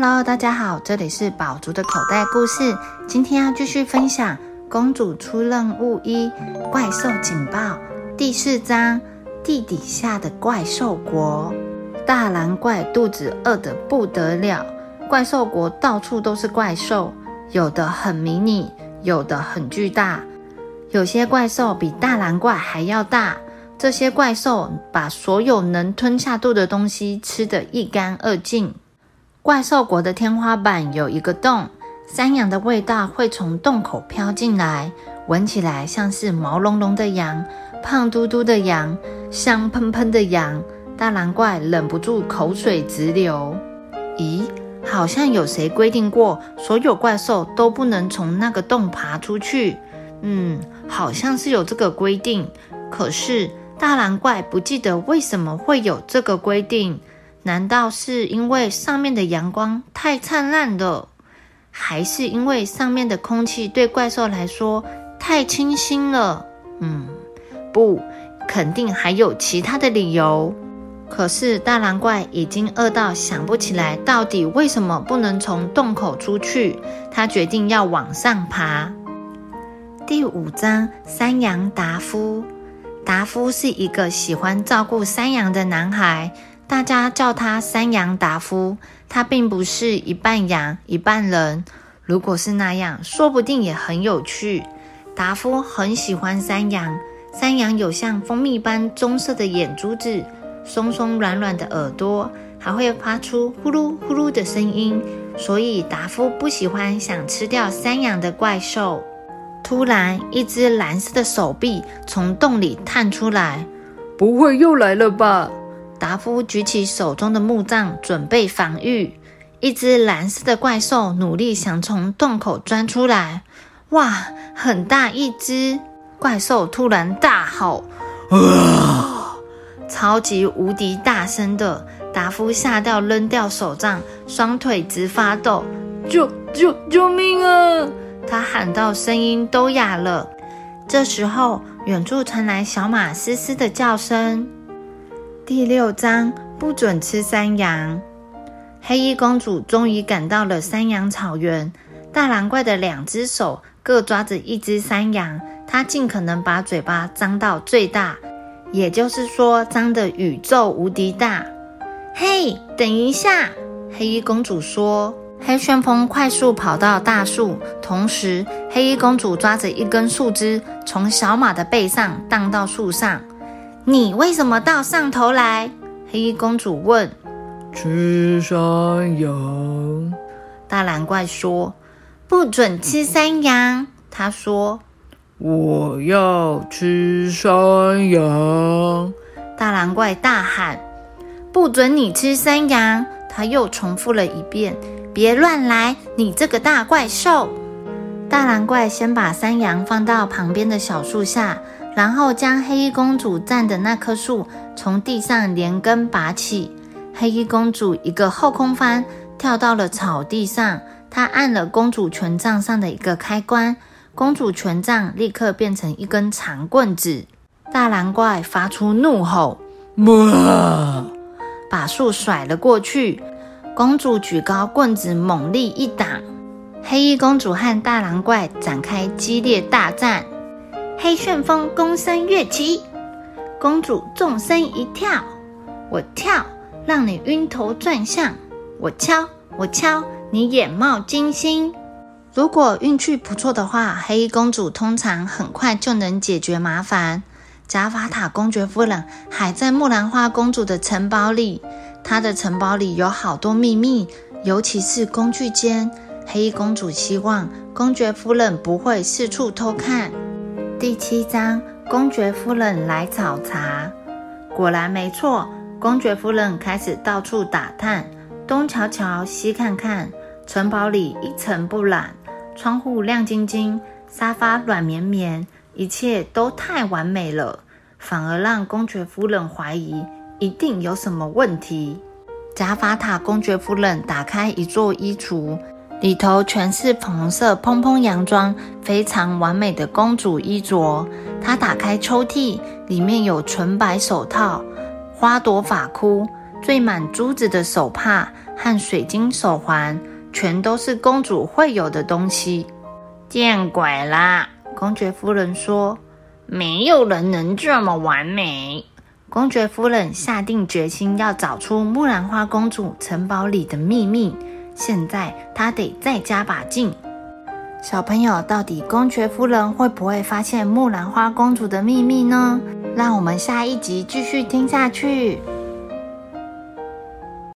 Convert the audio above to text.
Hello，大家好，这里是宝竹的口袋故事。今天要继续分享《公主出任务一：怪兽警报》第四章：地底下的怪兽国。大蓝怪肚子饿得不得了，怪兽国到处都是怪兽，有的很迷你，有的很巨大，有些怪兽比大蓝怪还要大。这些怪兽把所有能吞下肚的东西吃得一干二净。怪兽国的天花板有一个洞，山羊的味道会从洞口飘进来，闻起来像是毛茸茸的羊、胖嘟嘟的羊、香喷喷的羊。大蓝怪忍不住口水直流。咦，好像有谁规定过，所有怪兽都不能从那个洞爬出去？嗯，好像是有这个规定。可是大蓝怪不记得为什么会有这个规定。难道是因为上面的阳光太灿烂了，还是因为上面的空气对怪兽来说太清新了？嗯，不，肯定还有其他的理由。可是大蓝怪已经饿到想不起来到底为什么不能从洞口出去。他决定要往上爬。第五章：山羊达夫。达夫是一个喜欢照顾山羊的男孩。大家叫他山羊达夫，他并不是一半羊一半人。如果是那样，说不定也很有趣。达夫很喜欢山羊，山羊有像蜂蜜般棕色的眼珠子，松松软软的耳朵，还会发出呼噜呼噜的声音，所以达夫不喜欢想吃掉山羊的怪兽。突然，一只蓝色的手臂从洞里探出来，不会又来了吧？达夫举起手中的木杖，准备防御。一只蓝色的怪兽努力想从洞口钻出来。哇，很大一只怪兽！突然大吼：“啊！”超级无敌大声的，达夫吓到，扔掉手杖，双腿直发抖。救救救命啊！他喊到，声音都哑了。这时候，远处传来小马嘶嘶的叫声。第六章不准吃山羊。黑衣公主终于赶到了山羊草原。大蓝怪的两只手各抓着一只山羊，它尽可能把嘴巴张到最大，也就是说张的宇宙无敌大。嘿，等一下！黑衣公主说。黑旋风快速跑到大树，同时黑衣公主抓着一根树枝，从小马的背上荡到树上。你为什么到上头来？黑衣公主问。吃山羊。大蓝怪说：“不准吃山羊。”他说：“我要吃山羊。”大蓝怪大喊：“不准你吃山羊！”他又重复了一遍：“别乱来，你这个大怪兽！”大蓝怪先把山羊放到旁边的小树下。然后将黑衣公主站的那棵树从地上连根拔起，黑衣公主一个后空翻跳到了草地上。她按了公主权杖上的一个开关，公主权杖立刻变成一根长棍子。大蓝怪发出怒吼，哇！把树甩了过去。公主举高棍子，猛力一挡，黑衣公主和大狼怪展开激烈大战。黑旋风躬身跃起，公主纵身一跳，我跳让你晕头转向，我敲我敲你眼冒金星。如果运气不错的话，黑衣公主通常很快就能解决麻烦。贾法塔公爵夫人还在木兰花公主的城堡里，她的城堡里有好多秘密，尤其是工具间。黑衣公主希望公爵夫人不会四处偷看。第七章，公爵夫人来找茬。果然没错，公爵夫人开始到处打探，东瞧瞧，西看看。城堡里一尘不染，窗户亮晶晶，沙发软绵绵，一切都太完美了，反而让公爵夫人怀疑一定有什么问题。贾法塔公爵夫人打开一座衣橱。里头全是粉红色蓬蓬洋装，非常完美的公主衣着。她打开抽屉，里面有纯白手套、花朵发箍、缀满珠子的手帕，和水晶手环，全都是公主会有的东西。见鬼啦！公爵夫人说：“没有人能这么完美。”公爵夫人下定决心要找出木兰花公主城堡里的秘密。现在他得再加把劲。小朋友，到底公爵夫人会不会发现木兰花公主的秘密呢？让我们下一集继续听下去。